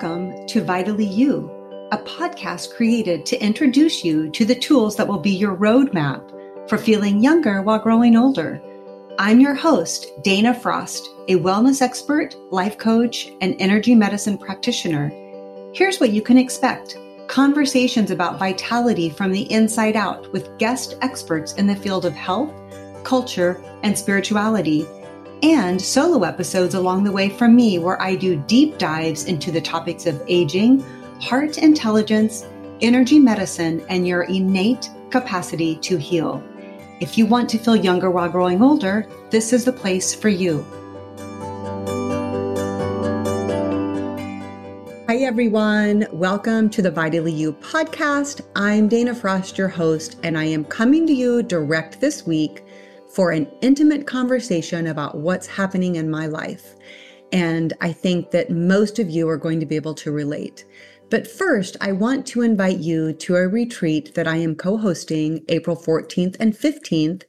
Welcome to Vitally You, a podcast created to introduce you to the tools that will be your roadmap for feeling younger while growing older. I'm your host, Dana Frost, a wellness expert, life coach, and energy medicine practitioner. Here's what you can expect conversations about vitality from the inside out with guest experts in the field of health, culture, and spirituality and solo episodes along the way from me where I do deep dives into the topics of aging, heart intelligence, energy medicine, and your innate capacity to heal. If you want to feel younger while growing older, this is the place for you. Hi, everyone. Welcome to the Vitally You podcast. I'm Dana Frost, your host, and I am coming to you direct this week for an intimate conversation about what's happening in my life. And I think that most of you are going to be able to relate. But first, I want to invite you to a retreat that I am co hosting April 14th and 15th,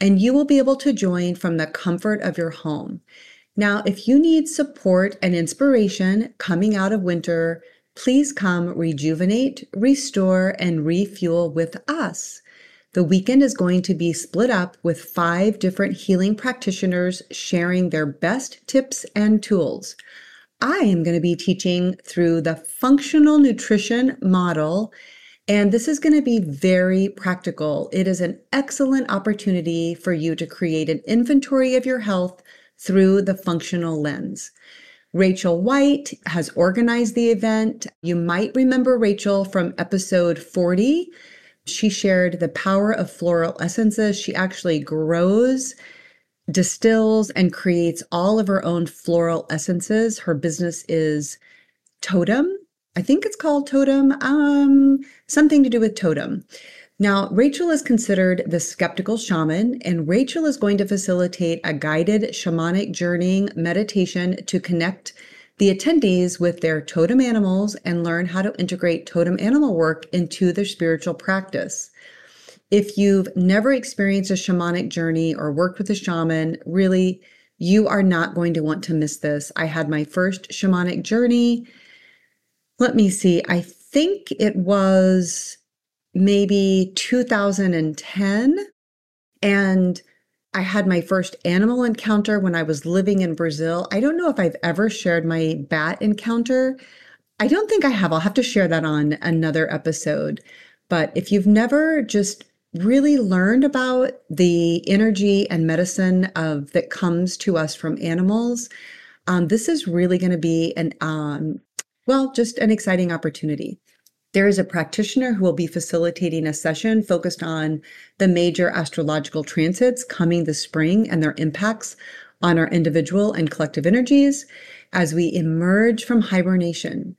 and you will be able to join from the comfort of your home. Now, if you need support and inspiration coming out of winter, please come rejuvenate, restore, and refuel with us. The weekend is going to be split up with five different healing practitioners sharing their best tips and tools. I am going to be teaching through the functional nutrition model, and this is going to be very practical. It is an excellent opportunity for you to create an inventory of your health through the functional lens. Rachel White has organized the event. You might remember Rachel from episode 40 she shared the power of floral essences. She actually grows, distills, and creates all of her own floral essences. Her business is Totem. I think it's called Totem, um, something to do with Totem. Now, Rachel is considered the skeptical shaman, and Rachel is going to facilitate a guided shamanic journeying meditation to connect the attendees with their totem animals and learn how to integrate totem animal work into their spiritual practice. If you've never experienced a shamanic journey or worked with a shaman, really, you are not going to want to miss this. I had my first shamanic journey. Let me see, I think it was maybe 2010. And I had my first animal encounter when I was living in Brazil. I don't know if I've ever shared my bat encounter. I don't think I have. I'll have to share that on another episode. But if you've never just really learned about the energy and medicine of that comes to us from animals, um, this is really going to be an um, well, just an exciting opportunity. There is a practitioner who will be facilitating a session focused on the major astrological transits coming this spring and their impacts on our individual and collective energies as we emerge from hibernation.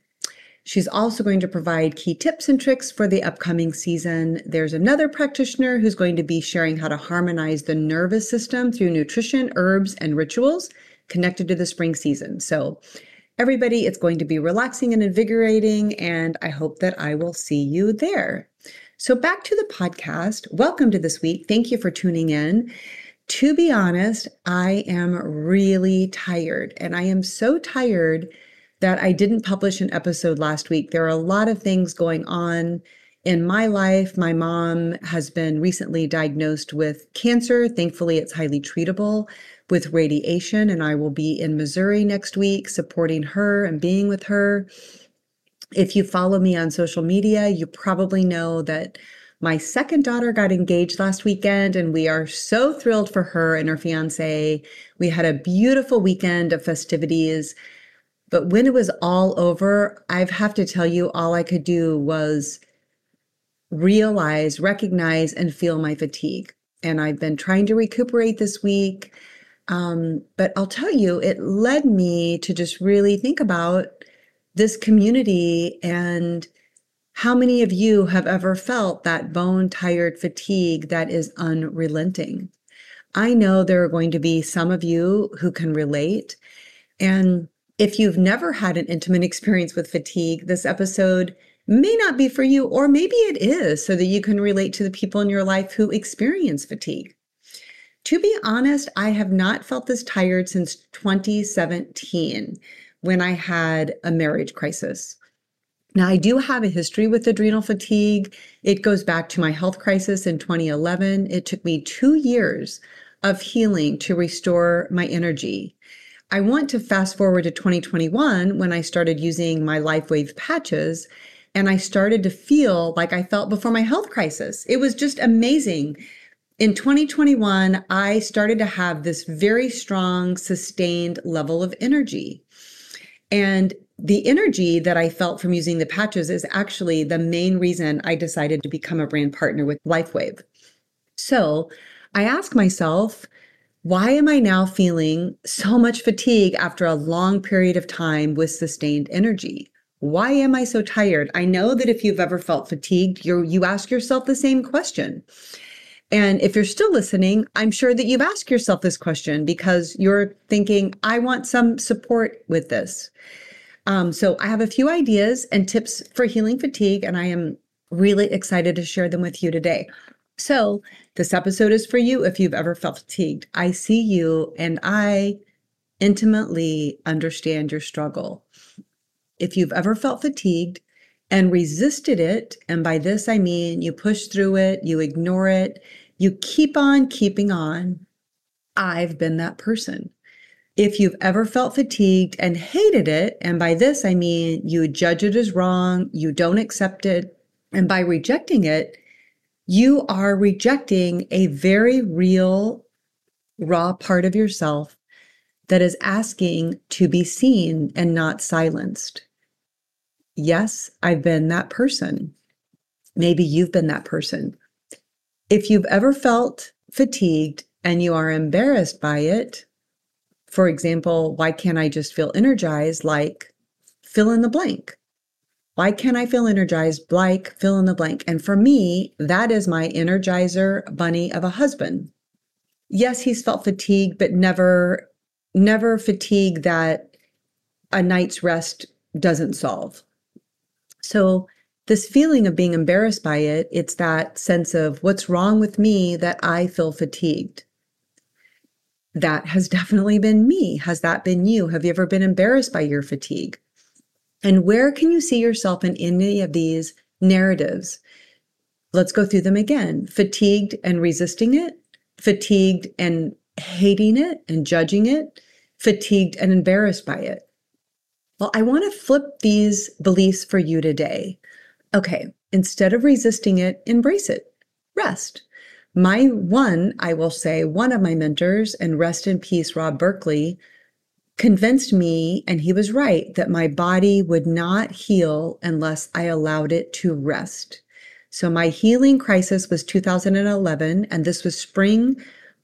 She's also going to provide key tips and tricks for the upcoming season. There's another practitioner who's going to be sharing how to harmonize the nervous system through nutrition, herbs, and rituals connected to the spring season. So, everybody. It's going to be relaxing and invigorating, and I hope that I will see you there. So, back to the podcast. Welcome to this week. Thank you for tuning in. To be honest, I am really tired, and I am so tired that I didn't publish an episode last week. There are a lot of things going on in my life. My mom has been recently diagnosed with cancer. Thankfully, it's highly treatable with radiation, and I will be in Missouri next week supporting her and being with her. If you follow me on social media, you probably know that my second daughter got engaged last weekend, and we are so thrilled for her and her fiance. We had a beautiful weekend of festivities. But when it was all over, I have to tell you, all I could do was realize, recognize, and feel my fatigue. And I've been trying to recuperate this week. Um, but I'll tell you, it led me to just really think about this community and how many of you have ever felt that bone tired fatigue that is unrelenting? I know there are going to be some of you who can relate. And if you've never had an intimate experience with fatigue, this episode may not be for you, or maybe it is so that you can relate to the people in your life who experience fatigue. To be honest, I have not felt this tired since 2017. when I had a marriage crisis. Now, I do have a history with adrenal fatigue. It goes back to my health crisis in 2011. It took me two years of healing to restore my energy. I want to fast forward to 2021 when I started using my LifeWave patches and I started to feel like I felt before my health crisis. It was just amazing. In 2021, I started to have this very strong, sustained level of energy. And the energy that I felt from using the patches is actually the main reason I decided to become a brand partner with LifeWave. So I ask myself, why am I now feeling so much fatigue after a long period of time with sustained energy? Why am I so tired? I know that if you've ever felt fatigued, you you ask yourself the same question. And if you're still listening, I'm sure that you've asked yourself this question because you're thinking, I want some support with this. Um, so I have a few ideas and tips for healing fatigue, and I am really excited to share them with you today. So, this episode is for you if you've ever felt fatigued. I see you and I intimately understand your struggle. If you've ever felt fatigued and resisted it, and by this I mean you push through it, you ignore it, you keep on keeping on, I've been that person. If you've ever felt fatigued and hated it, and by this I mean you judge it as wrong, you don't accept it, and by rejecting it, you are rejecting a very real, raw part of yourself that is asking to be seen and not silenced. Yes, I've been that person. Maybe you've been that person. If you've ever felt fatigued and you are embarrassed by it, for example, why can't I just feel energized like fill in the blank? Why can't I feel energized like fill in the blank? And for me, that is my energizer bunny of a husband. Yes, he's felt fatigue, but never, never fatigue that a night's rest doesn't solve. So, this feeling of being embarrassed by it, it's that sense of what's wrong with me that I feel fatigued. That has definitely been me. Has that been you? Have you ever been embarrassed by your fatigue? And where can you see yourself in any of these narratives? Let's go through them again. Fatigued and resisting it, fatigued and hating it and judging it, fatigued and embarrassed by it. Well, I want to flip these beliefs for you today. Okay, instead of resisting it, embrace it. Rest. My one, I will say, one of my mentors, and rest in peace, Rob Berkeley, convinced me, and he was right, that my body would not heal unless I allowed it to rest. So my healing crisis was 2011, and this was spring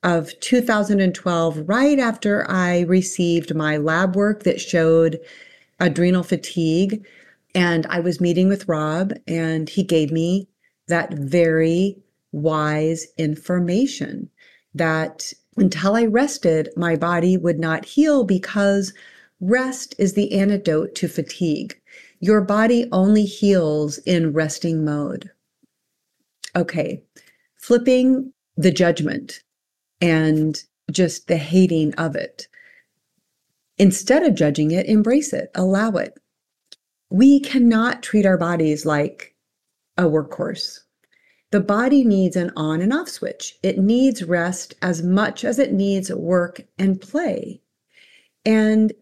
of 2012, right after I received my lab work that showed adrenal fatigue. And I was meeting with Rob, and he gave me that very wise information that until I rested, my body would not heal because rest is the antidote to fatigue. Your body only heals in resting mode. Okay, flipping the judgment and just the hating of it. Instead of judging it, embrace it, allow it. We cannot treat our bodies like a workhorse. The body needs an on and off switch. It needs rest as much as it needs work and play. And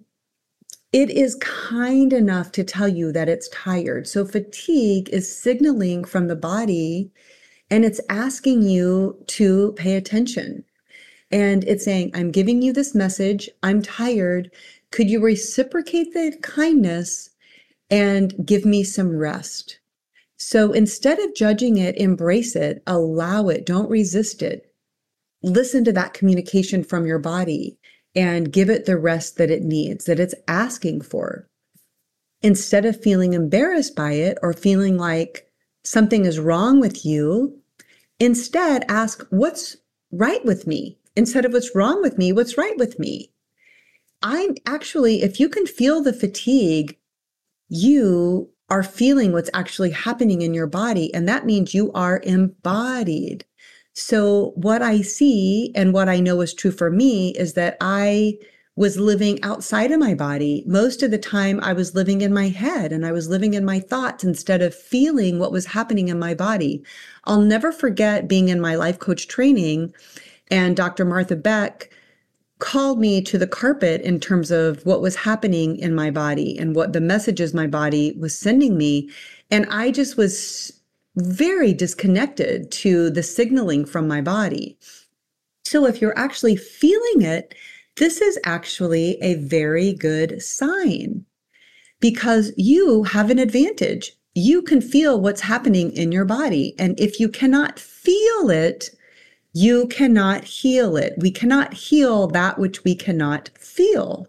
it is kind enough to tell you that it's tired. So, fatigue is signaling from the body and it's asking you to pay attention. And it's saying, I'm giving you this message. I'm tired. Could you reciprocate the kindness and give me some rest? So instead of judging it, embrace it, allow it, don't resist it. Listen to that communication from your body and give it the rest that it needs, that it's asking for. Instead of feeling embarrassed by it or feeling like something is wrong with you, instead ask, What's right with me? Instead of what's wrong with me, what's right with me? I'm actually, if you can feel the fatigue, you are feeling what's actually happening in your body. And that means you are embodied. So, what I see and what I know is true for me is that I was living outside of my body. Most of the time, I was living in my head and I was living in my thoughts instead of feeling what was happening in my body. I'll never forget being in my life coach training and Dr. Martha Beck called me to the carpet in terms of what was happening in my body and what the messages my body was sending me. And I just was very disconnected to the signaling from my body. So if you're actually feeling it, this is actually a very good sign because you have an advantage. You can feel what's happening in your body. And if you cannot feel it, you cannot heal it. We cannot heal that which we cannot feel.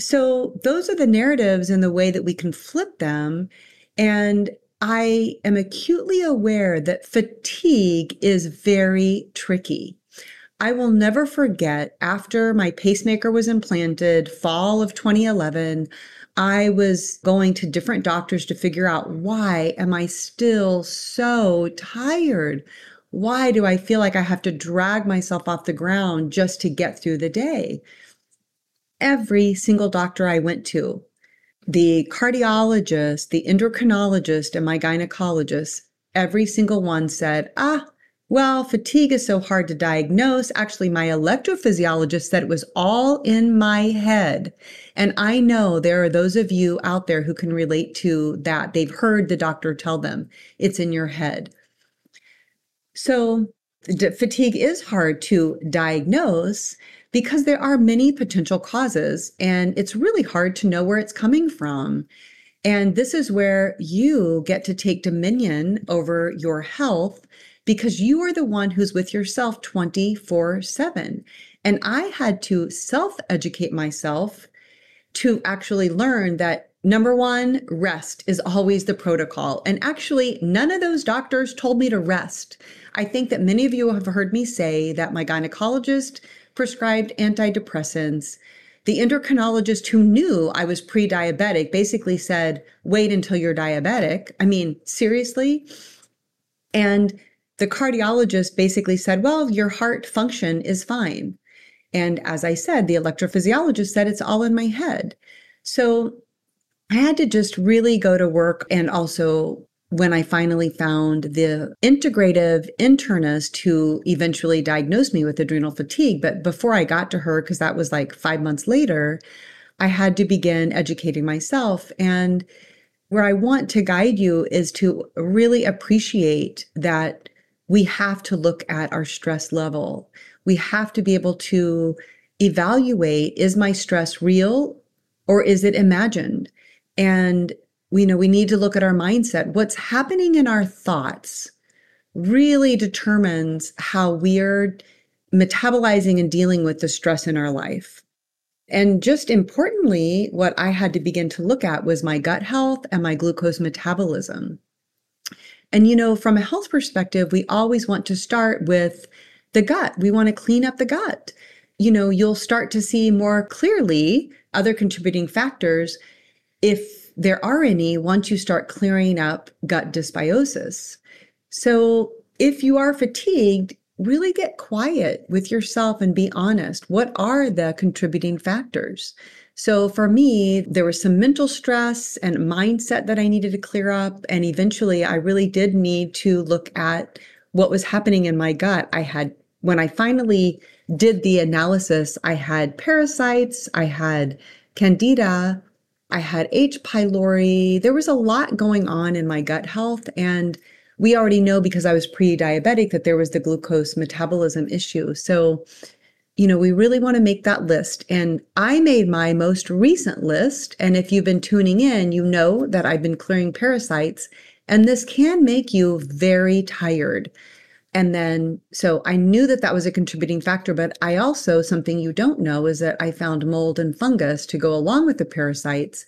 So, those are the narratives and the way that we can flip them. And I am acutely aware that fatigue is very tricky. I will never forget after my pacemaker was implanted, fall of 2011, I was going to different doctors to figure out why am I still so tired? Why do I feel like I have to drag myself off the ground just to get through the day? Every single doctor I went to, the cardiologist, the endocrinologist, and my gynecologist, every single one said, ah, well, fatigue is so hard to diagnose. Actually, my electrophysiologist said it was all in my head. And I know there are those of you out there who can relate to that. They've heard the doctor tell them it's in your head. So, fatigue is hard to diagnose because there are many potential causes, and it's really hard to know where it's coming from. And this is where you get to take dominion over your health because you are the one who's with yourself 24 7. And I had to self educate myself to actually learn that number one, rest is always the protocol. And actually, none of those doctors told me to rest. I think that many of you have heard me say that my gynecologist prescribed antidepressants. The endocrinologist who knew I was pre diabetic basically said, wait until you're diabetic. I mean, seriously? And the cardiologist basically said, well, your heart function is fine. And as I said, the electrophysiologist said it's all in my head. So I had to just really go to work. And also, when I finally found the integrative internist who eventually diagnosed me with adrenal fatigue. But before I got to her, because that was like five months later, I had to begin educating myself. And where I want to guide you is to really appreciate that we have to look at our stress level. We have to be able to evaluate is my stress real or is it imagined? And we know we need to look at our mindset. What's happening in our thoughts really determines how we're metabolizing and dealing with the stress in our life. And just importantly, what I had to begin to look at was my gut health and my glucose metabolism. And, you know, from a health perspective, we always want to start with the gut. We want to clean up the gut. You know, you'll start to see more clearly other contributing factors if there are any once you start clearing up gut dysbiosis. So, if you are fatigued, really get quiet with yourself and be honest. What are the contributing factors? So for me, there was some mental stress and mindset that I needed to clear up. And eventually, I really did need to look at what was happening in my gut. I had, when I finally did the analysis, I had parasites, I had candida, I had H. pylori. There was a lot going on in my gut health. And we already know because I was pre diabetic that there was the glucose metabolism issue. So you know, we really want to make that list. And I made my most recent list. And if you've been tuning in, you know that I've been clearing parasites, and this can make you very tired. And then, so I knew that that was a contributing factor, but I also, something you don't know is that I found mold and fungus to go along with the parasites.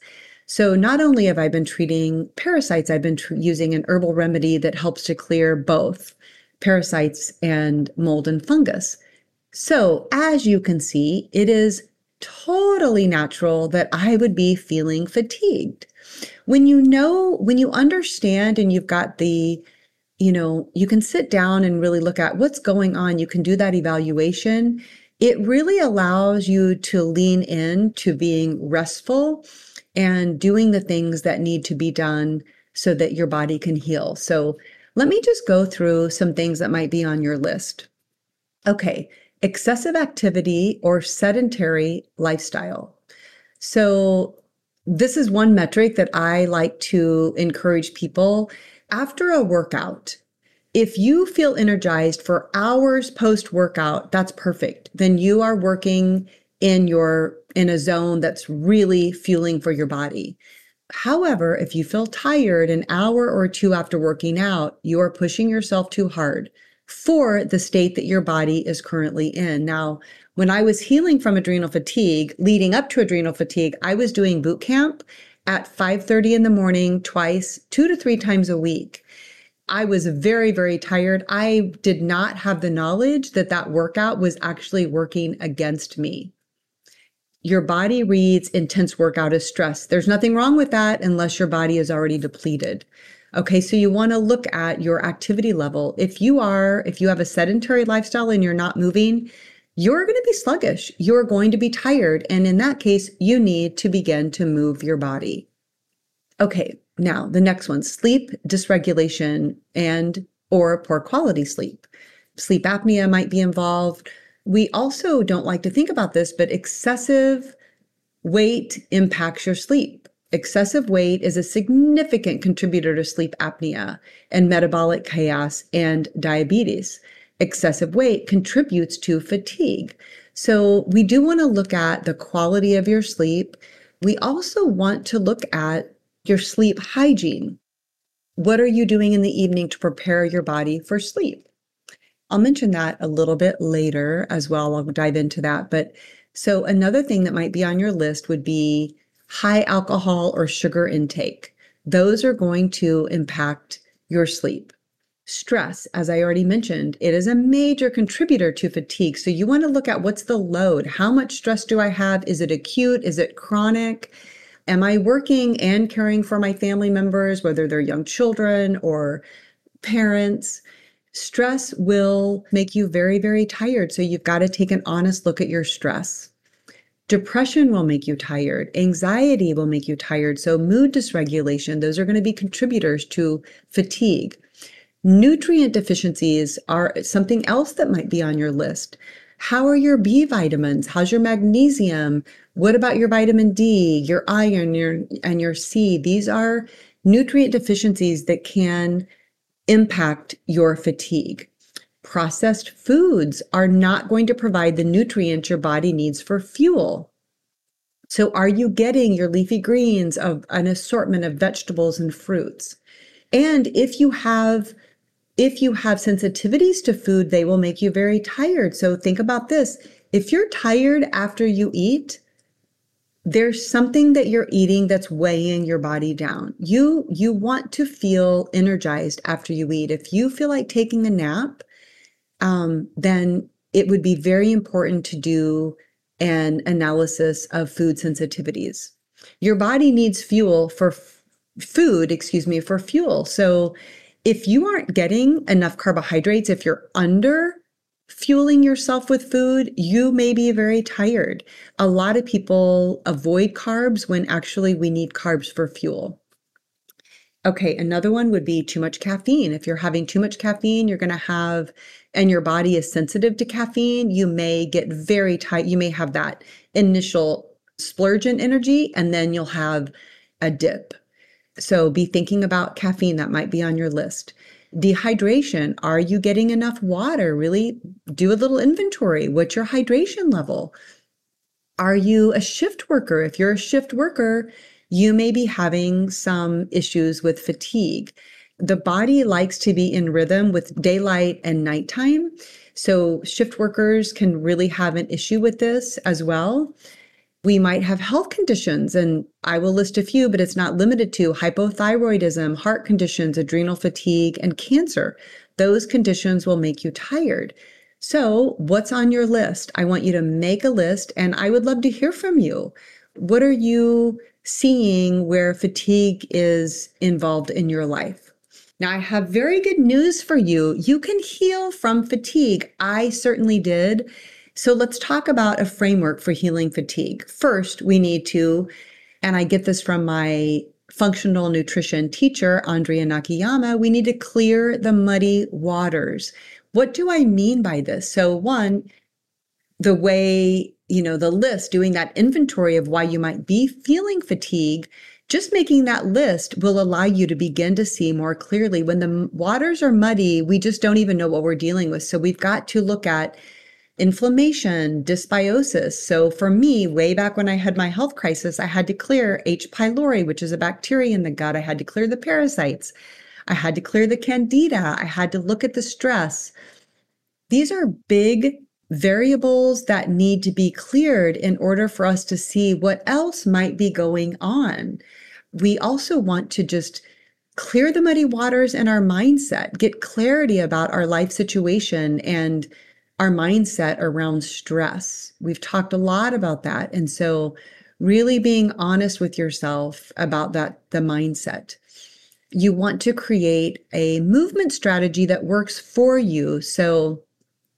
So not only have I been treating parasites, I've been tr- using an herbal remedy that helps to clear both parasites and mold and fungus. So, as you can see, it is totally natural that I would be feeling fatigued. When you know, when you understand and you've got the, you know, you can sit down and really look at what's going on. You can do that evaluation. it really allows you to lean in to being restful and doing the things that need to be done so that your body can heal. So, let me just go through some things that might be on your list. Okay, excessive activity or sedentary lifestyle. So, this is one metric that I like to encourage people after a workout. If you feel energized for hours post workout, that's perfect. Then you are working in your in a zone that's really fueling for your body. However, if you feel tired an hour or two after working out, you are pushing yourself too hard for the state that your body is currently in. Now, when I was healing from adrenal fatigue, leading up to adrenal fatigue, I was doing boot camp at 5:30 in the morning twice, 2 to 3 times a week. I was very, very tired. I did not have the knowledge that that workout was actually working against me. Your body reads intense workout as stress. There's nothing wrong with that unless your body is already depleted. Okay, so you want to look at your activity level. If you are, if you have a sedentary lifestyle and you're not moving, you're going to be sluggish. You're going to be tired. And in that case, you need to begin to move your body. Okay, now, the next one, sleep dysregulation and or poor quality sleep. Sleep apnea might be involved. We also don't like to think about this, but excessive weight impacts your sleep. Excessive weight is a significant contributor to sleep apnea and metabolic chaos and diabetes. Excessive weight contributes to fatigue. So, we do want to look at the quality of your sleep. We also want to look at your sleep hygiene. What are you doing in the evening to prepare your body for sleep? I'll mention that a little bit later as well. I'll dive into that. But so, another thing that might be on your list would be high alcohol or sugar intake. Those are going to impact your sleep. Stress, as I already mentioned, it is a major contributor to fatigue. So, you want to look at what's the load? How much stress do I have? Is it acute? Is it chronic? Am I working and caring for my family members, whether they're young children or parents? Stress will make you very, very tired. So you've got to take an honest look at your stress. Depression will make you tired. Anxiety will make you tired. So, mood dysregulation, those are going to be contributors to fatigue. Nutrient deficiencies are something else that might be on your list. How are your B vitamins? How's your magnesium? What about your vitamin D, your iron, your and your C? These are nutrient deficiencies that can impact your fatigue. Processed foods are not going to provide the nutrients your body needs for fuel. So, are you getting your leafy greens of an assortment of vegetables and fruits? And if you have if you have sensitivities to food, they will make you very tired. So think about this. If you're tired after you eat, there's something that you're eating that's weighing your body down. You you want to feel energized after you eat. If you feel like taking a nap, um, then it would be very important to do an analysis of food sensitivities. Your body needs fuel for f- food, excuse me, for fuel. So if you aren't getting enough carbohydrates, if you're under fueling yourself with food, you may be very tired. A lot of people avoid carbs when actually we need carbs for fuel. Okay, another one would be too much caffeine. If you're having too much caffeine, you're going to have, and your body is sensitive to caffeine, you may get very tight. You may have that initial splurge in energy, and then you'll have a dip. So be thinking about caffeine that might be on your list. Dehydration. Are you getting enough water? Really do a little inventory. What's your hydration level? Are you a shift worker? If you're a shift worker, you may be having some issues with fatigue. The body likes to be in rhythm with daylight and nighttime. So, shift workers can really have an issue with this as well. We might have health conditions, and I will list a few, but it's not limited to hypothyroidism, heart conditions, adrenal fatigue, and cancer. Those conditions will make you tired. So, what's on your list? I want you to make a list, and I would love to hear from you. What are you seeing where fatigue is involved in your life? Now, I have very good news for you. You can heal from fatigue. I certainly did. So let's talk about a framework for healing fatigue. First, we need to, and I get this from my functional nutrition teacher, Andrea Nakayama, we need to clear the muddy waters. What do I mean by this? So, one, the way, you know, the list, doing that inventory of why you might be feeling fatigue, just making that list will allow you to begin to see more clearly. When the waters are muddy, we just don't even know what we're dealing with. So, we've got to look at inflammation, dysbiosis. So for me, way back when I had my health crisis, I had to clear H. pylori, which is a bacteria in the gut. I had to clear the parasites. I had to clear the candida. I had to look at the stress. These are big variables that need to be cleared in order for us to see what else might be going on. We also want to just clear the muddy waters in our mindset, get clarity about our life situation and our mindset around stress. We've talked a lot about that. And so, really being honest with yourself about that, the mindset. You want to create a movement strategy that works for you. So,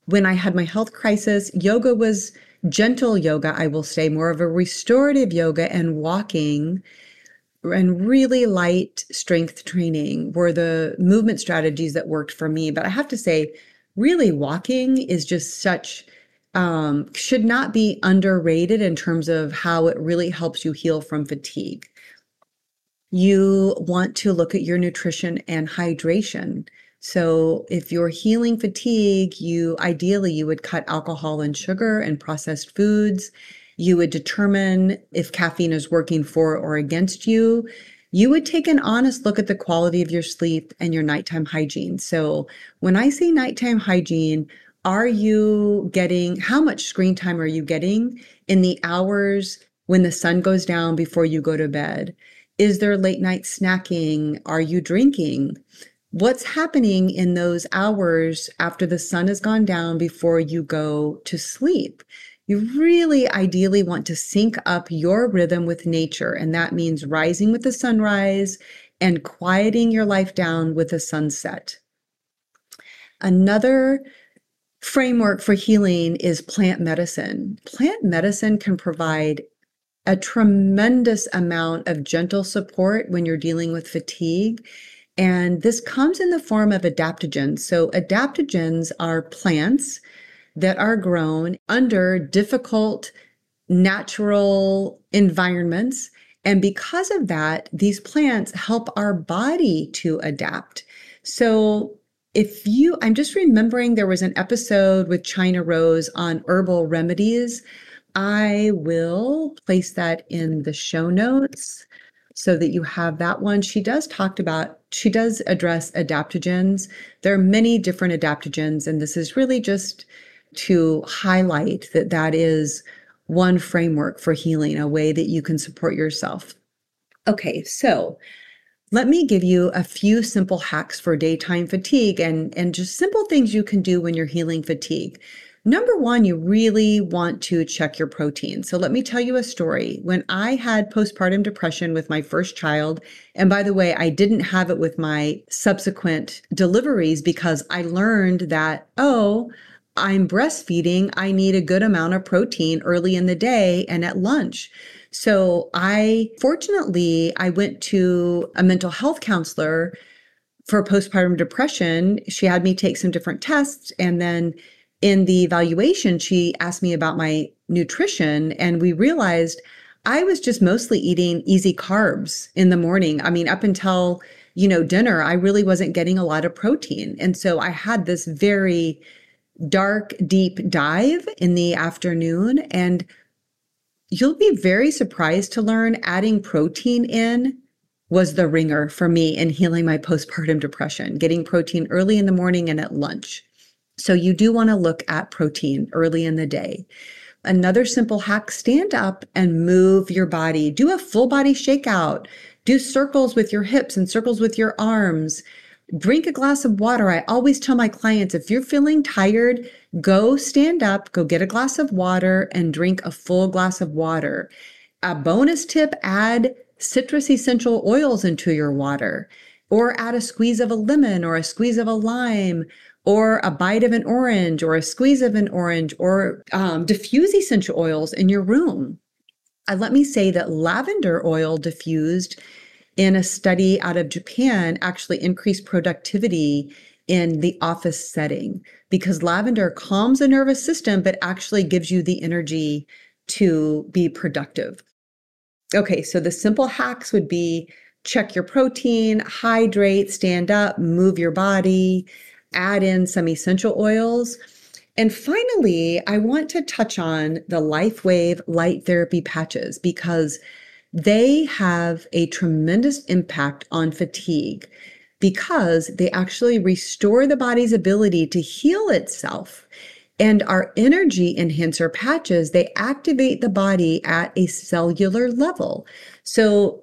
when I had my health crisis, yoga was gentle yoga, I will say, more of a restorative yoga and walking and really light strength training were the movement strategies that worked for me. But I have to say, really walking is just such um, should not be underrated in terms of how it really helps you heal from fatigue. You want to look at your nutrition and hydration. So if you're healing fatigue, you ideally you would cut alcohol and sugar and processed foods. You would determine if caffeine is working for or against you you would take an honest look at the quality of your sleep and your nighttime hygiene. So, when I say nighttime hygiene, are you getting how much screen time are you getting in the hours when the sun goes down before you go to bed? Is there late night snacking? Are you drinking? What's happening in those hours after the sun has gone down before you go to sleep? You really ideally want to sync up your rhythm with nature. And that means rising with the sunrise and quieting your life down with the sunset. Another framework for healing is plant medicine. Plant medicine can provide a tremendous amount of gentle support when you're dealing with fatigue. And this comes in the form of adaptogens. So, adaptogens are plants that are grown under difficult natural environments. And because of that, these plants help our body to adapt. So if you, I'm just remembering there was an episode with China Rose on herbal remedies. I will place that in the show notes so that you have that one. She does talk about, she does address adaptogens. There are many different adaptogens, and this is really just to highlight that that is one framework for healing, a way that you can support yourself. Okay, so let me give you a few simple hacks for daytime fatigue and, and just simple things you can do when you're healing fatigue. Number one, you really want to check your protein. So let me tell you a story. When I had postpartum depression with my first child, and by the way, I didn't have it with my subsequent deliveries because I learned that, oh, I'm breastfeeding, I need a good amount of protein early in the day and at lunch. So I fortunately I went to a mental health counselor for postpartum depression. She had me take some different tests and then in the evaluation she asked me about my nutrition and we realized I was just mostly eating easy carbs in the morning. I mean up until you know dinner I really wasn't getting a lot of protein. And so I had this very dark, deep dive in the afternoon. And you'll be very surprised to learn adding protein in was the ringer for me in healing my postpartum depression, getting protein early in the morning and at lunch. So you do want to look at protein early in the day. Another simple hack stand up and move your body. Do a full body shakeout. Do circles with your hips and circles with your arms drink a glass of water. I always tell my clients if you're feeling tired, go stand up, go get a glass of water, and drink a full glass of water. A bonus tip add citrus essential oils into your water, or add a squeeze of a lemon or a squeeze of a lime, or a bite of an orange, or a squeeze of an orange, or um, diffuse essential oils in your room. Uh, let me say that lavender oil diffused in a study out of Japan actually increased productivity in the office setting because lavender calms the nervous system, but actually gives you the energy to be productive. Okay, so the simple hacks would be check your protein, hydrate, stand up, move your body, add in some essential oils. And finally, I want to touch on the LifeWave light therapy patches because they have a tremendous impact on fatigue because they actually restore the body's ability to heal itself. And our energy enhancer patches, they activate the body at a cellular level. So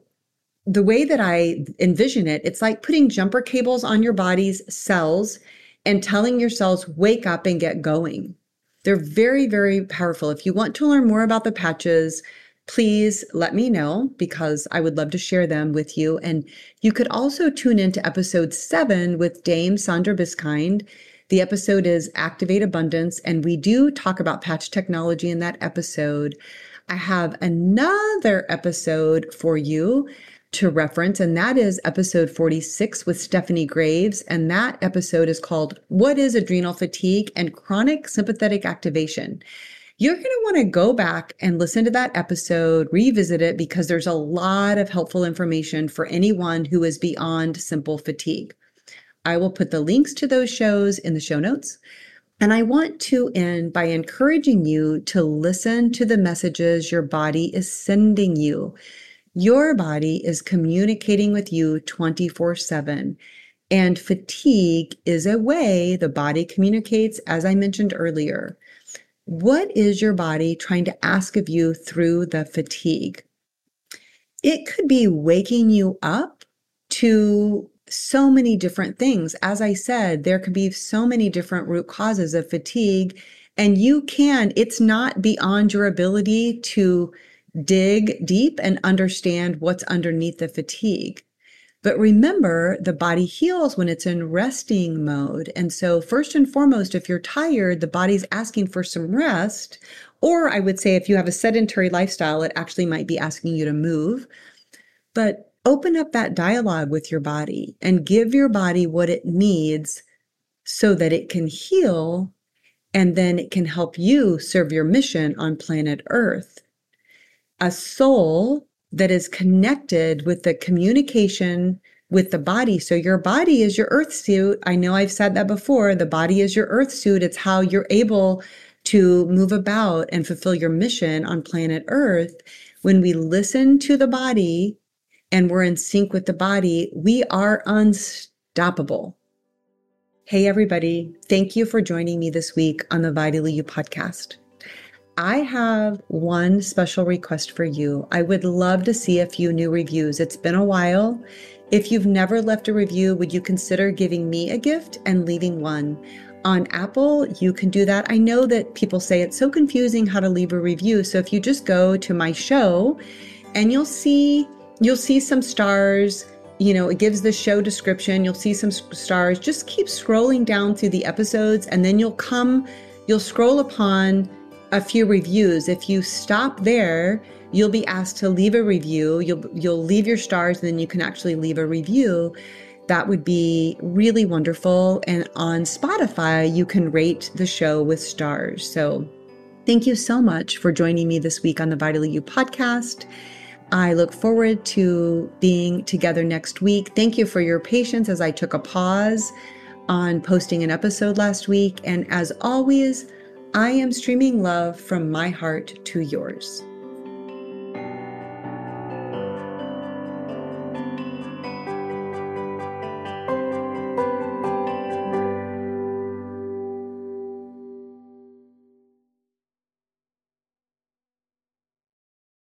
the way that I envision it, it's like putting jumper cables on your body's cells and telling your cells, wake up and get going. They're very, very powerful. If you want to learn more about the patches, please let me know because I would love to share them with you. And you could also tune into episode seven with Dame Sandra Biskind. The episode is Activate Abundance, and we do talk about patch technology in that episode. I have another episode for you to reference, and that is episode 46 with Stephanie Graves. And that episode is called What is Adrenal Fatigue and Chronic Sympathetic Activation? You're going to want to go back and listen to that episode, revisit it, because there's a lot of helpful information for anyone who is beyond simple fatigue. I will put the links to those shows in the show notes. And I want to end by encouraging you to listen to the messages your body is sending you. Your body is communicating with you 24 7. And fatigue is a way the body communicates, as I mentioned earlier. What is your body trying to ask of you through the fatigue? It could be waking you up to so many different things. As I said, there could be so many different root causes of fatigue, and you can, it's not beyond your ability to dig deep and understand what's underneath the fatigue. But remember, the body heals when it's in resting mode. And so, first and foremost, if you're tired, the body's asking for some rest. Or I would say, if you have a sedentary lifestyle, it actually might be asking you to move. But open up that dialogue with your body and give your body what it needs so that it can heal and then it can help you serve your mission on planet Earth. A soul that is connected with the communication with the body. So your body is your earth suit. I know I've said that before. The body is your earth suit. It's how you're able to move about and fulfill your mission on planet earth. When we listen to the body and we're in sync with the body, we are unstoppable. Hey, everybody. Thank you for joining me this week on the Vitally You podcast. I have one special request for you. I would love to see a few new reviews. It's been a while. If you've never left a review, would you consider giving me a gift and leaving one? On Apple, you can do that. I know that people say it's so confusing how to leave a review. So if you just go to my show and you'll see you'll see some stars, you know, it gives the show description, you'll see some stars. Just keep scrolling down through the episodes and then you'll come you'll scroll upon a few reviews. If you stop there, you'll be asked to leave a review. You'll you'll leave your stars, and then you can actually leave a review. That would be really wonderful. And on Spotify, you can rate the show with stars. So thank you so much for joining me this week on the Vitally You podcast. I look forward to being together next week. Thank you for your patience as I took a pause on posting an episode last week. And as always, I am streaming love from my heart to yours.